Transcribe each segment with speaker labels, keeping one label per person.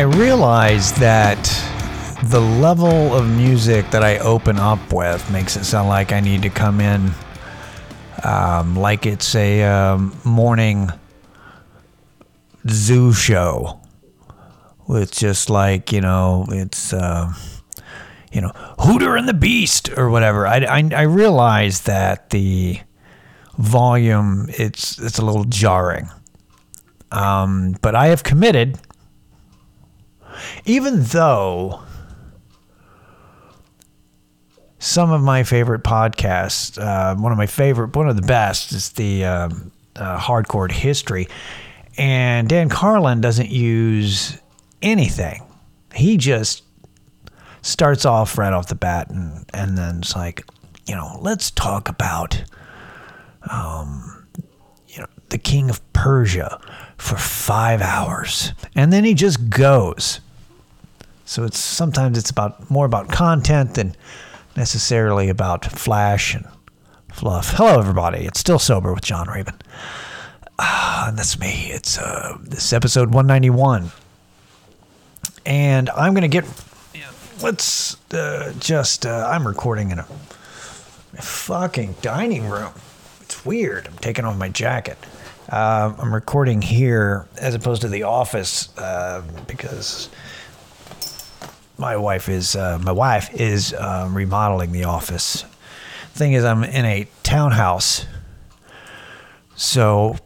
Speaker 1: I realize that the level of music that I open up with makes it sound like I need to come in um, like it's a um, morning zoo show with just like, you know, it's. Uh, you know, Hooter and the Beast or whatever. I, I, I realize that the volume it's it's a little jarring. Um, but I have committed, even though some of my favorite podcasts, uh, one of my favorite, one of the best is the um, uh, Hardcore History, and Dan Carlin doesn't use anything. He just starts off right off the bat, and and then it's like, you know, let's talk about, um, you know, the King of Persia for five hours, and then he just goes. So it's sometimes it's about more about content than necessarily about flash and fluff. Hello, everybody. It's still sober with John Raven. Ah, and that's me. It's uh, this episode 191, and I'm gonna get. Let's uh, just. Uh, I'm recording in a fucking dining room. It's weird. I'm taking off my jacket. Uh, I'm recording here as opposed to the office uh, because my wife is uh, my wife is uh, remodeling the office. Thing is, I'm in a townhouse, so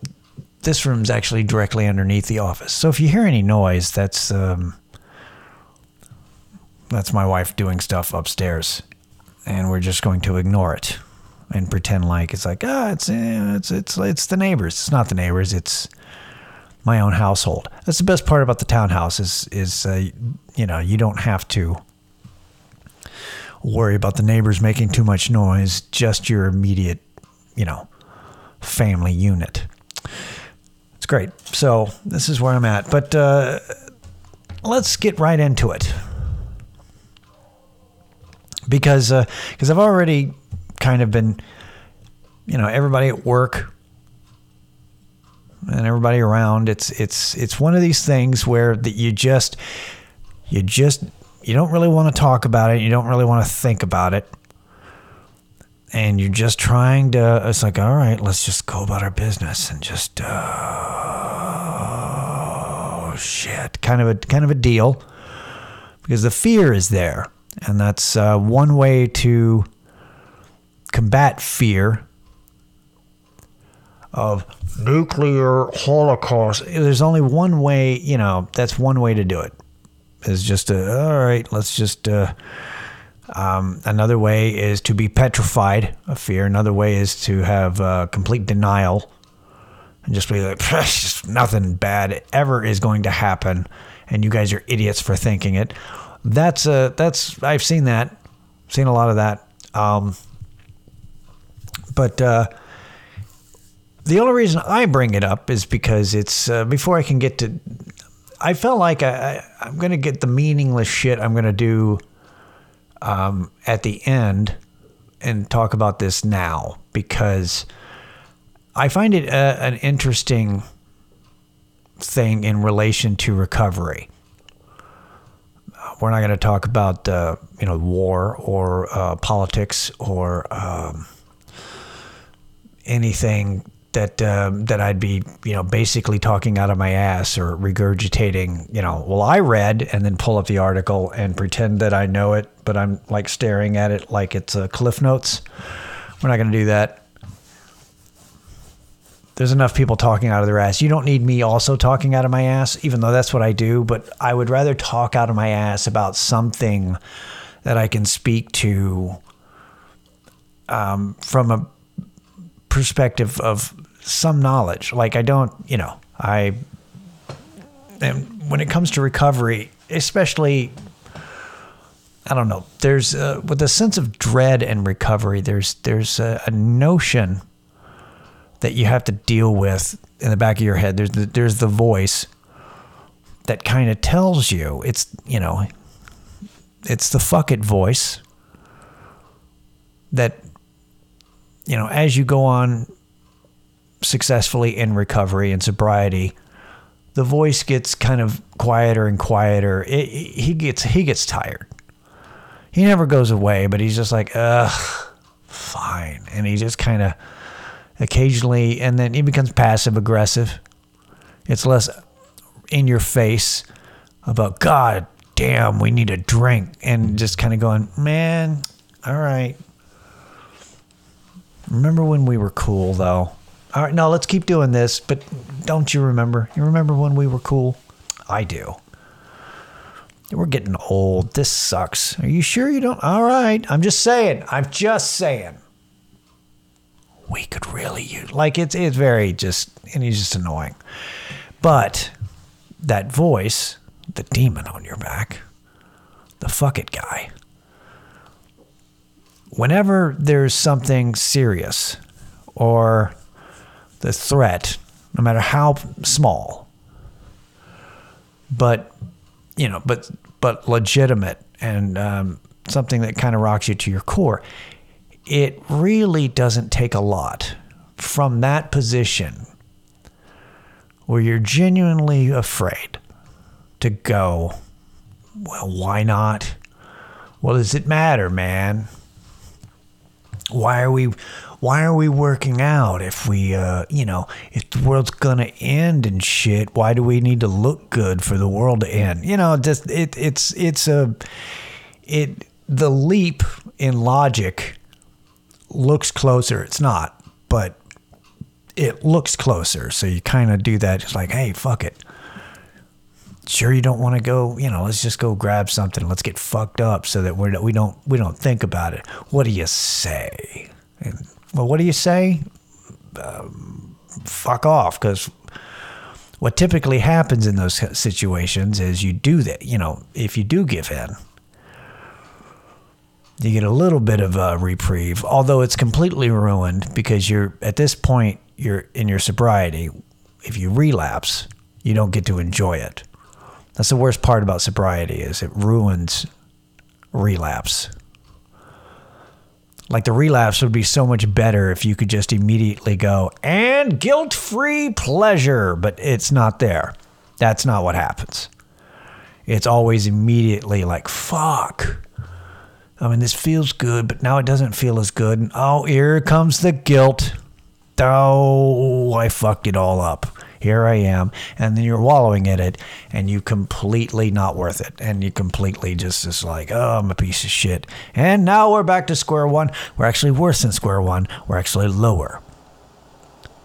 Speaker 1: this room's actually directly underneath the office. So if you hear any noise, that's um, that's my wife doing stuff upstairs, and we're just going to ignore it and pretend like it's like ah, it's eh, it's it's it's the neighbors. It's not the neighbors. It's my own household. That's the best part about the townhouse is is uh, you know you don't have to worry about the neighbors making too much noise. Just your immediate you know family unit. It's great. So this is where I'm at. But uh, let's get right into it because because I've already kind of been, you know, everybody at work and everybody around. It's it's it's one of these things where that you just you just you don't really want to talk about it. You don't really want to think about it. And you're just trying to. It's like, all right, let's just go about our business and just, oh shit, kind of a kind of a deal, because the fear is there, and that's uh, one way to combat fear of nuclear holocaust. There's only one way, you know, that's one way to do it. Is just to, all right, let's just. Uh, um, another way is to be petrified of fear. Another way is to have uh, complete denial and just be like, nothing bad ever is going to happen, and you guys are idiots for thinking it. That's uh, that's I've seen that, seen a lot of that. Um, but uh, the only reason I bring it up is because it's uh, before I can get to. I felt like I, I, am going to get the meaningless shit I'm going to do um, at the end and talk about this now because I find it a, an interesting thing in relation to recovery. We're not going to talk about uh, you know war or uh, politics or um, anything that um, that I'd be you know basically talking out of my ass or regurgitating you know well I read and then pull up the article and pretend that I know it but I'm like staring at it like it's a cliff notes. We're not going to do that. There's enough people talking out of their ass. You don't need me also talking out of my ass even though that's what I do but I would rather talk out of my ass about something that I can speak to um, from a perspective of some knowledge. Like I don't, you know, I and when it comes to recovery, especially I don't know, there's uh, with a sense of dread and recovery, there's there's a, a, notion that you have to deal with in the back of your head. There's the, there's the voice that kind of tells you it's you know it's the fuck it voice that you know, as you go on successfully in recovery and sobriety, the voice gets kind of quieter and quieter. It, he gets he gets tired. He never goes away, but he's just like, ugh, fine, and he just kind of occasionally, and then he becomes passive aggressive. It's less in your face about God damn, we need a drink, and just kind of going, man, all right. Remember when we were cool though? All right, no, let's keep doing this, but don't you remember? You remember when we were cool? I do. We're getting old. This sucks. Are you sure you don't? All right. I'm just saying. I'm just saying. We could really use like it's it's very just and he's just annoying. But that voice, the demon on your back, the fuck it guy. Whenever there's something serious or the threat, no matter how small, but you know, but but legitimate and um, something that kind of rocks you to your core. It really doesn't take a lot from that position where you're genuinely afraid to go. Well, why not? Well, does it matter, man? Why are we why are we working out? If we uh you know if the world's gonna end and shit why do we need to look good for the world to end? You know just it it's it's a it the leap in logic looks closer. It's not but it looks closer. So you kind of do that just like hey fuck it sure you don't want to go you know let's just go grab something let's get fucked up so that we're, we don't we don't think about it what do you say and well, what do you say? Um, fuck off, because what typically happens in those situations is you do that. You know, if you do give in, you get a little bit of a reprieve, although it's completely ruined because you're at this point you're in your sobriety. If you relapse, you don't get to enjoy it. That's the worst part about sobriety is it ruins relapse. Like the relapse would be so much better if you could just immediately go and guilt free pleasure, but it's not there. That's not what happens. It's always immediately like, fuck. I mean, this feels good, but now it doesn't feel as good. And oh, here comes the guilt. Oh, I fucked it all up here I am. And then you're wallowing in it and you completely not worth it. And you completely just is like, oh, I'm a piece of shit. And now we're back to square one. We're actually worse than square one. We're actually lower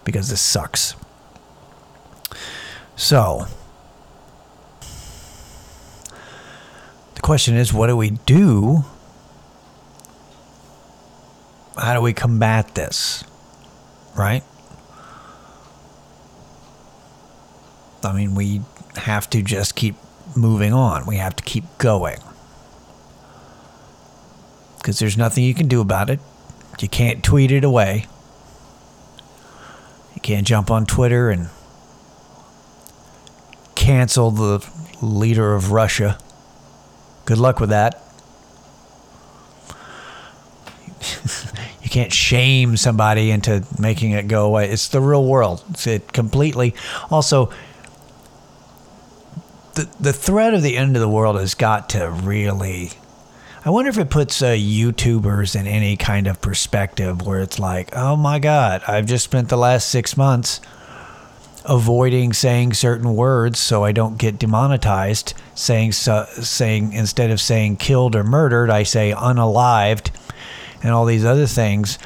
Speaker 1: because this sucks. So, the question is, what do we do? How do we combat this? Right? I mean, we have to just keep moving on. We have to keep going. Because there's nothing you can do about it. You can't tweet it away. You can't jump on Twitter and cancel the leader of Russia. Good luck with that. you can't shame somebody into making it go away. It's the real world. It's it completely. Also, the the threat of the end of the world has got to really. I wonder if it puts uh, YouTubers in any kind of perspective where it's like, oh my God, I've just spent the last six months avoiding saying certain words so I don't get demonetized. Saying saying instead of saying killed or murdered, I say unalived, and all these other things,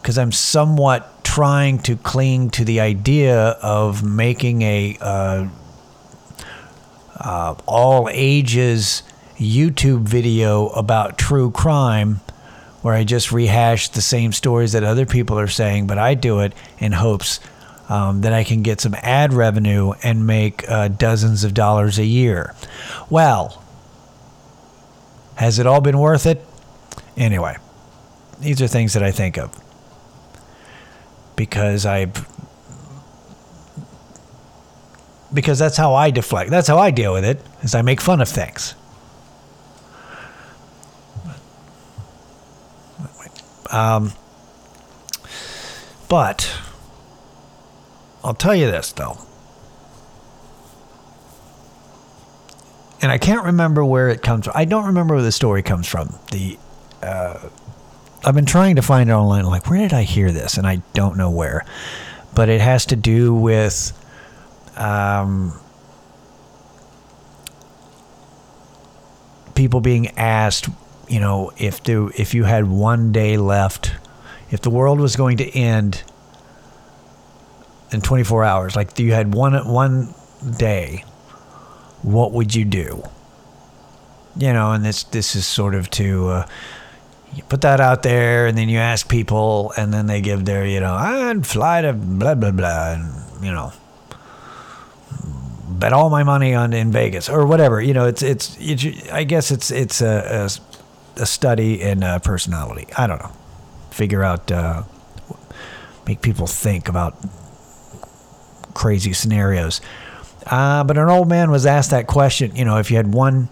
Speaker 1: because I'm somewhat trying to cling to the idea of making a uh, uh, all ages YouTube video about true crime where I just rehash the same stories that other people are saying, but I do it in hopes um, that I can get some ad revenue and make uh, dozens of dollars a year. Well, has it all been worth it? Anyway, these are things that I think of because I've because that's how I deflect. That's how I deal with it. Is I make fun of things. Um, but I'll tell you this though. and I can't remember where it comes from. I don't remember where the story comes from. The uh, I've been trying to find it online. Like, where did I hear this? And I don't know where. But it has to do with um, people being asked, you know, if the if you had one day left, if the world was going to end in 24 hours, like you had one one day, what would you do? You know, and this this is sort of to uh, you put that out there, and then you ask people, and then they give their, you know, I'd fly to blah blah blah, and you know, bet all my money on in Vegas or whatever. You know, it's it's, it's I guess it's it's a, a, a study in uh, personality. I don't know. Figure out, uh, make people think about crazy scenarios. Uh, but an old man was asked that question. You know, if you had one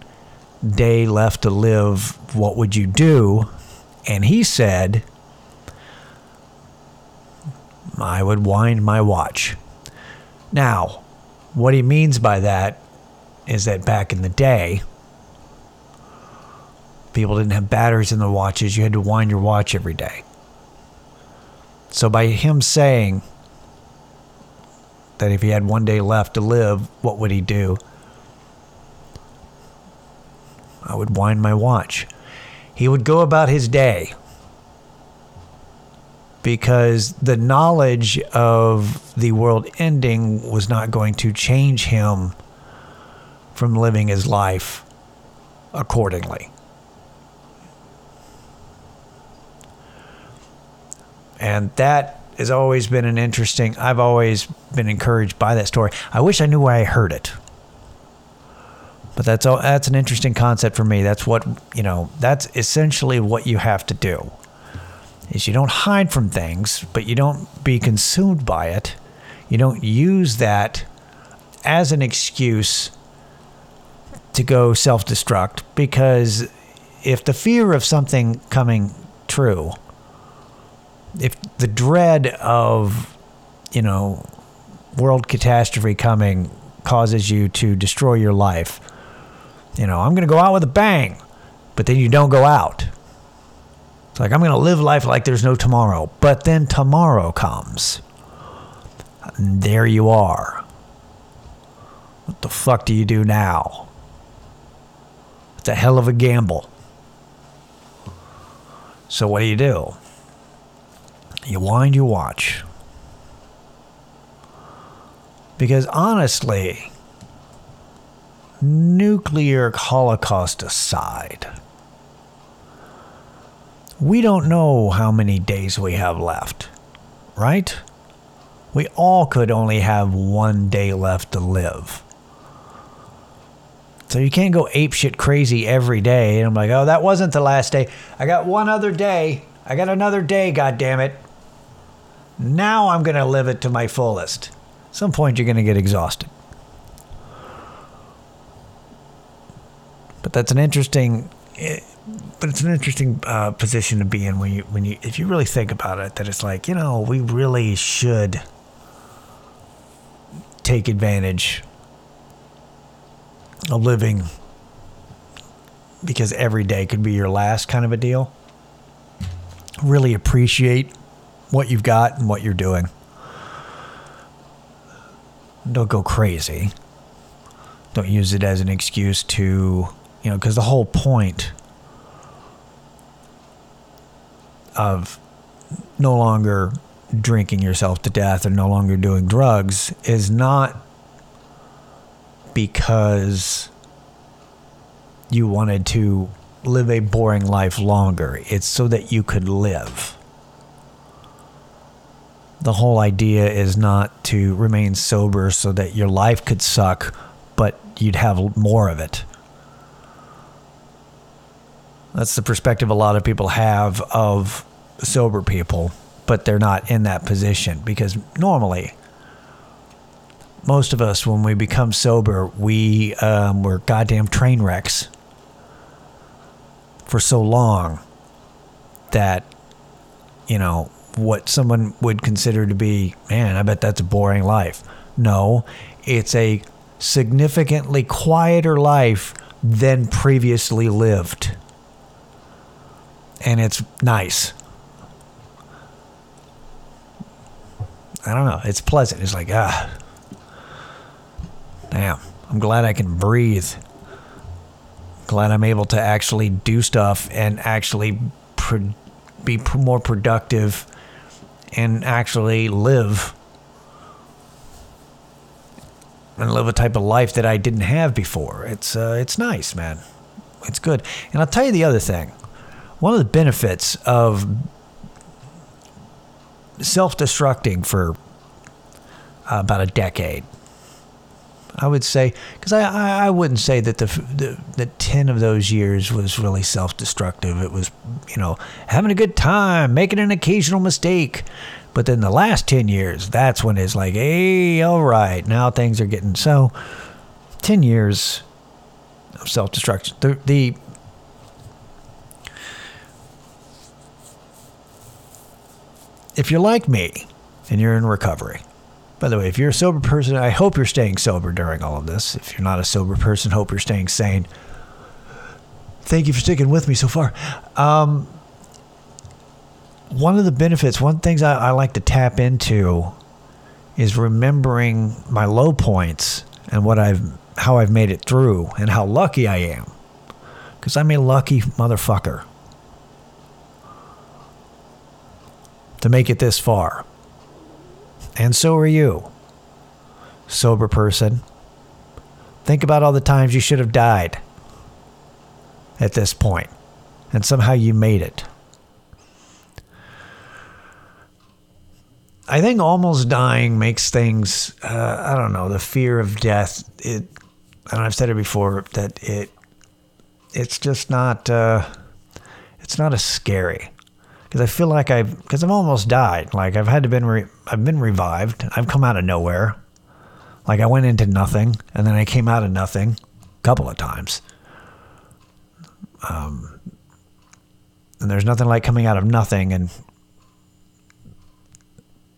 Speaker 1: day left to live, what would you do? And he said, I would wind my watch. Now, what he means by that is that back in the day, people didn't have batteries in the watches. You had to wind your watch every day. So, by him saying that if he had one day left to live, what would he do? I would wind my watch. He would go about his day because the knowledge of the world ending was not going to change him from living his life accordingly. And that has always been an interesting, I've always been encouraged by that story. I wish I knew where I heard it. But that's all, that's an interesting concept for me. That's what, you know, that's essentially what you have to do is you don't hide from things, but you don't be consumed by it. You don't use that as an excuse to go self destruct because if the fear of something coming true, if the dread of, you know, world catastrophe coming causes you to destroy your life, you know, I'm going to go out with a bang, but then you don't go out it's like, I'm going to live life like there's no tomorrow. But then tomorrow comes. And there you are. What the fuck do you do now? It's a hell of a gamble. So, what do you do? You wind your watch. Because honestly, nuclear holocaust aside, we don't know how many days we have left, right? We all could only have one day left to live. So you can't go apeshit crazy every day. And I'm like, oh, that wasn't the last day. I got one other day. I got another day, God damn it. Now I'm going to live it to my fullest. At some point, you're going to get exhausted. But that's an interesting eh, but it's an interesting uh, position to be in when you when you if you really think about it that it's like you know we really should take advantage of living because every day could be your last kind of a deal. Really appreciate what you've got and what you're doing. Don't go crazy. Don't use it as an excuse to you know because the whole point of no longer drinking yourself to death or no longer doing drugs is not because you wanted to live a boring life longer. It's so that you could live. The whole idea is not to remain sober so that your life could suck, but you'd have more of it. That's the perspective a lot of people have of sober people, but they're not in that position because normally, most of us, when we become sober, we um, we're goddamn train wrecks for so long that you know what someone would consider to be, man, I bet that's a boring life. No, it's a significantly quieter life than previously lived. And it's nice. I don't know. It's pleasant. It's like, ah, damn. I'm glad I can breathe. Glad I'm able to actually do stuff and actually be more productive and actually live and live a type of life that I didn't have before. It's uh, it's nice, man. It's good. And I'll tell you the other thing. One of the benefits of self-destructing for uh, about a decade. I would say because I, I, I wouldn't say that the, the the ten of those years was really self-destructive. It was you know having a good time, making an occasional mistake, but then the last 10 years, that's when it's like, hey, all right, now things are getting so. 10 years of self destruction. The, the if you're like me and you're in recovery, by the way, if you're a sober person, I hope you're staying sober during all of this. If you're not a sober person, hope you're staying sane. Thank you for sticking with me so far. Um, one of the benefits, one of the things I, I like to tap into is remembering my low points and what I've how I've made it through and how lucky I am. Because I'm a lucky motherfucker to make it this far. And so are you, sober person. Think about all the times you should have died at this point, and somehow you made it. I think almost dying makes things. Uh, I don't know the fear of death. It, and I've said it before that it, it's just not. Uh, it's not as scary because I feel like I've because I've almost died. Like I've had to been re, I've been revived. I've come out of nowhere. Like I went into nothing and then I came out of nothing a couple of times. Um, and there's nothing like coming out of nothing and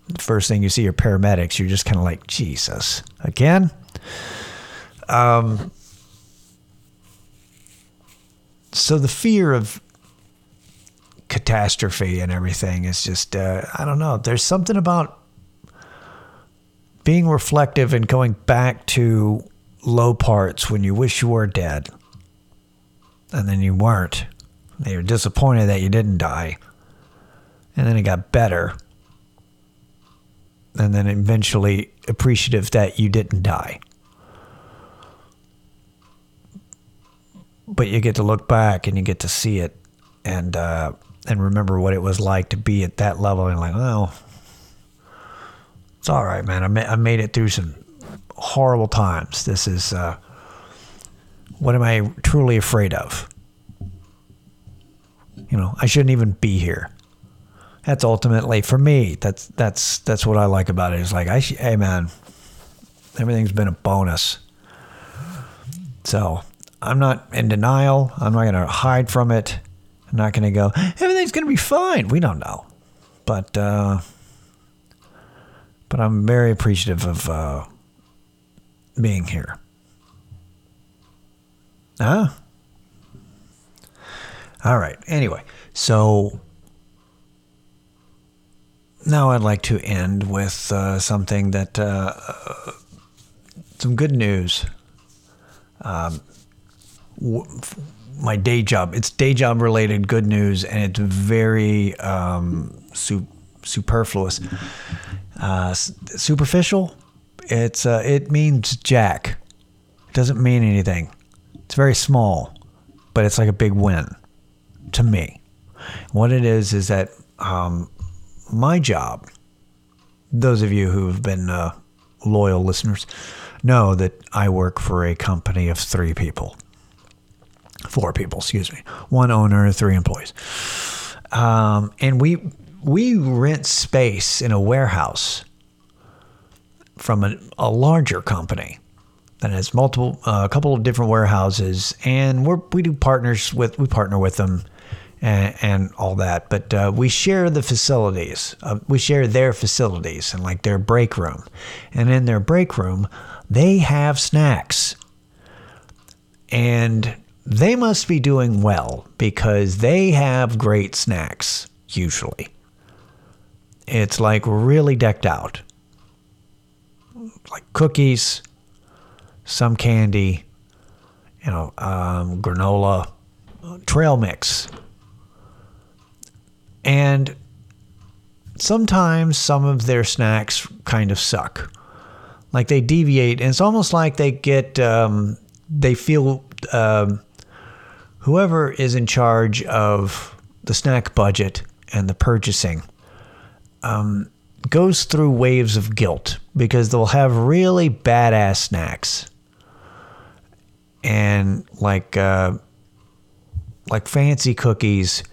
Speaker 1: the first thing you see are paramedics, you're just kind of like, Jesus, again? Um, so the fear of catastrophe and everything is just, uh, I don't know. There's something about being reflective and going back to low parts when you wish you were dead and then you weren't. You're disappointed that you didn't die. And then it got better and then eventually appreciative that you didn't die. But you get to look back and you get to see it and uh, and remember what it was like to be at that level and like, oh, it's all right, man. I, ma- I made it through some horrible times. This is uh, what am I truly afraid of? You know, I shouldn't even be here that's ultimately for me. That's that's that's what I like about it. It's like I, hey man, everything's been a bonus. So I'm not in denial. I'm not going to hide from it. I'm not going to go. Everything's going to be fine. We don't know, but uh, but I'm very appreciative of uh, being here. Huh? All right. Anyway, so now I'd like to end with uh, something that uh, some good news. Um, my day job, it's day job related good news, and it's very um, su- superfluous, uh, superficial. It's uh, it means jack. It doesn't mean anything. It's very small, but it's like a big win to me. What it is is that um, my job, those of you who have been uh, loyal listeners know that I work for a company of three people. Four people, excuse me. One owner, three employees. Um, and we we rent space in a warehouse from a, a larger company that has multiple, uh, a couple of different warehouses, and we we do partners with we partner with them and, and all that. But uh, we share the facilities. Uh, we share their facilities and like their break room. And in their break room, they have snacks. And they must be doing well because they have great snacks, usually. It's like really decked out. Like cookies, some candy, you know, um, granola, trail mix. And sometimes some of their snacks kind of suck. Like they deviate, and it's almost like they get, um, they feel, um, whoever is in charge of the snack budget and the purchasing um, goes through waves of guilt because they'll have really badass snacks. And like uh, like fancy cookies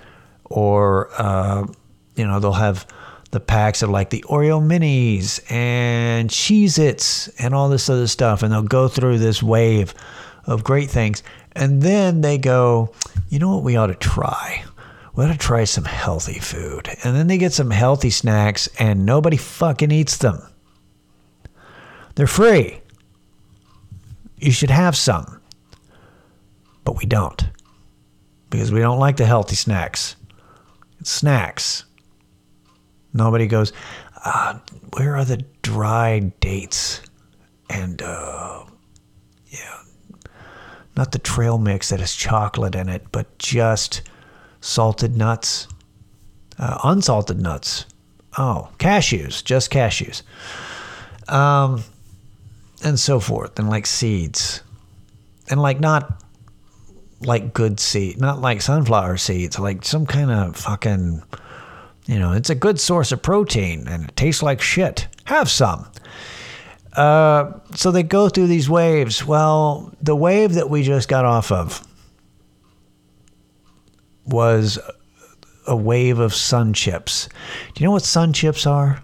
Speaker 1: or uh, you know they'll have the packs of like the Oreo minis and Cheez Its and all this other stuff. And they'll go through this wave of great things and then they go you know what we ought to try we ought to try some healthy food and then they get some healthy snacks and nobody fucking eats them they're free you should have some but we don't because we don't like the healthy snacks. It's snacks. Nobody goes, uh, where are the dry dates? And, uh, not the trail mix that has chocolate in it, but just salted nuts, uh, unsalted nuts. Oh, cashews, just cashews. Um, and so forth, and like seeds. And like not like good seed, not like sunflower seeds, like some kind of fucking, you know, it's a good source of protein and it tastes like shit. Have some. Uh, so they go through these waves. Well, the wave that we just got off of was a wave of sun chips. Do you know what sun chips are?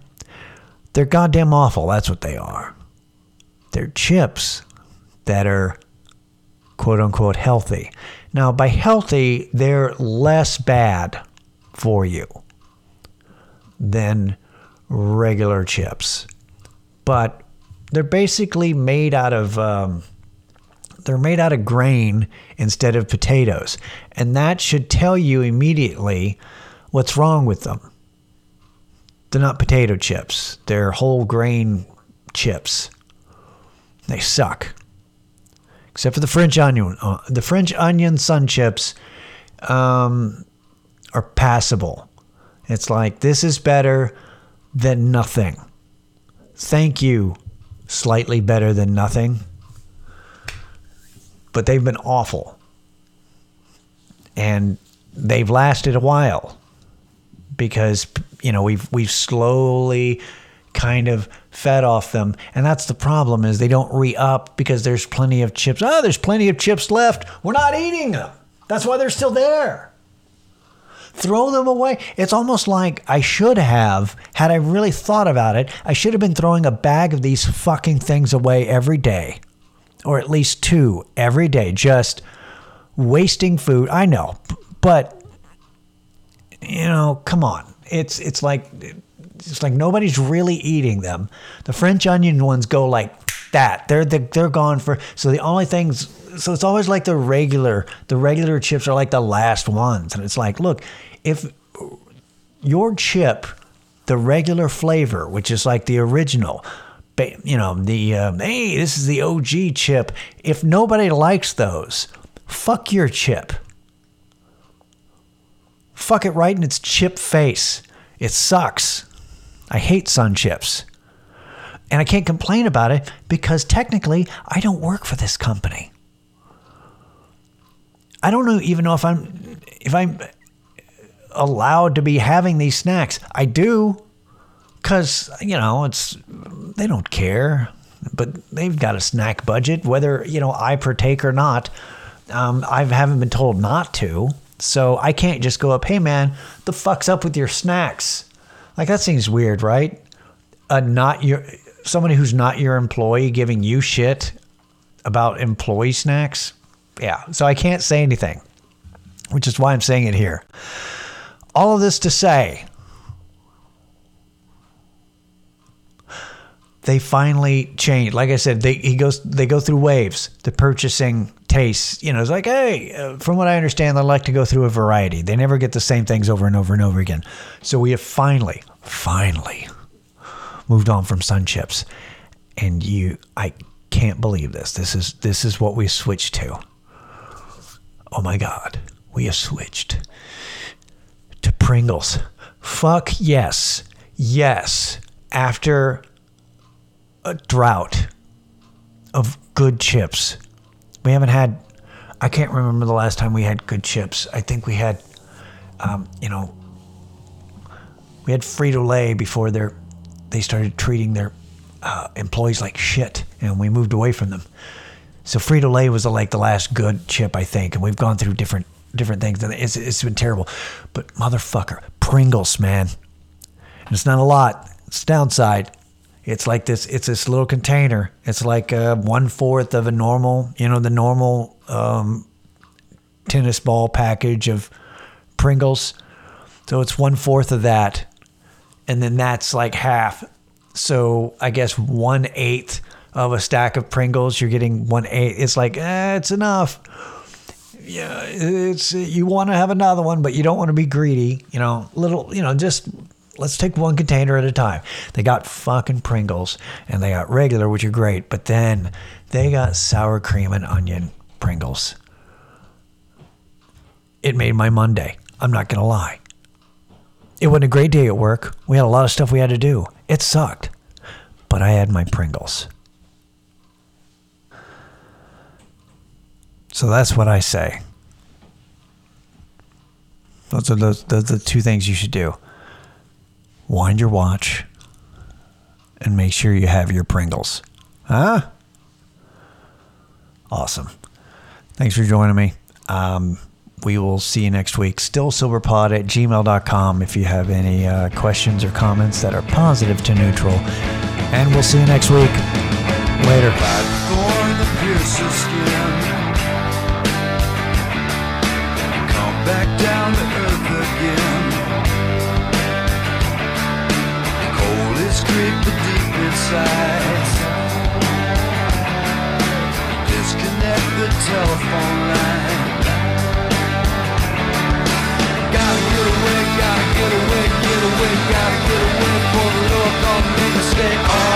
Speaker 1: They're goddamn awful. That's what they are. They're chips that are quote unquote healthy. Now, by healthy, they're less bad for you than regular chips, but they're basically made out of um, they're made out of grain instead of potatoes, and that should tell you immediately what's wrong with them. They're not potato chips; they're whole grain chips. They suck except for the French onion. Uh, the French onion sun chips um, are passable. It's like this is better than nothing. Thank you, slightly better than nothing. But they've been awful. And they've lasted a while because you know we've we've slowly kind of fed off them. And that's the problem is they don't re-up because there's plenty of chips. Oh, there's plenty of chips left. We're not eating them. That's why they're still there. Throw them away. It's almost like I should have, had I really thought about it, I should have been throwing a bag of these fucking things away every day. Or at least two every day. Just wasting food. I know. But you know, come on. It's it's like it's like nobody's really eating them. The French onion ones go like that. They're the, they're gone for. So the only things. So it's always like the regular. The regular chips are like the last ones, and it's like, look, if your chip, the regular flavor, which is like the original, you know, the um, hey, this is the OG chip. If nobody likes those, fuck your chip. Fuck it right in its chip face. It sucks. I hate sun chips. And I can't complain about it because technically I don't work for this company. I don't know even know if I'm if I'm allowed to be having these snacks. I do cuz you know, it's they don't care, but they've got a snack budget whether, you know, I partake or not. Um, I haven't been told not to. So I can't just go up, hey man, the fuck's up with your snacks? Like that seems weird, right? A not your somebody who's not your employee giving you shit about employee snacks. Yeah, so I can't say anything, which is why I'm saying it here. All of this to say, they finally change. Like I said, they he goes they go through waves. The purchasing tastes, you know, it's like, hey, uh, from what I understand, they like to go through a variety. They never get the same things over and over and over again. So we have finally, finally moved on from sun chips, and you, I can't believe this. This is this is what we switched to. Oh my God, we have switched to Pringles. Fuck yes, yes. After a drought of good chips. We haven't had, I can't remember the last time we had good chips. I think we had, um, you know, we had Frito Lay before their, they started treating their uh, employees like shit, and we moved away from them. So Frito Lay was like the last good chip, I think, and we've gone through different different things, and it's, it's been terrible. But motherfucker, Pringles, man, and it's not a lot. It's downside it's like this. It's this little container. It's like uh, one fourth of a normal, you know, the normal um, tennis ball package of Pringles. So it's one fourth of that, and then that's like half. So I guess one eighth of a stack of Pringles. You're getting one eight. It's like eh, it's enough. Yeah, it's you want to have another one, but you don't want to be greedy. You know, little. You know, just let's take one container at a time. They got fucking Pringles and they got regular, which are great, but then they got sour cream and onion Pringles. It made my Monday. I'm not going to lie. It wasn't a great day at work. We had a lot of stuff we had to do. It sucked. But I had my Pringles. So that's what I say. Those are the two things you should do wind your watch, and make sure you have your Pringles. Huh? Awesome. Thanks for joining me. Um, we will see you next week. Still silverpod at gmail.com if you have any uh, questions or comments that are positive to neutral. And we'll see you next week. Later. the earth again. Cold is creeping deep inside. Disconnect the telephone line.
Speaker 2: Gotta get away, gotta get away, get away, gotta get away for the Lord, don't make a mistake.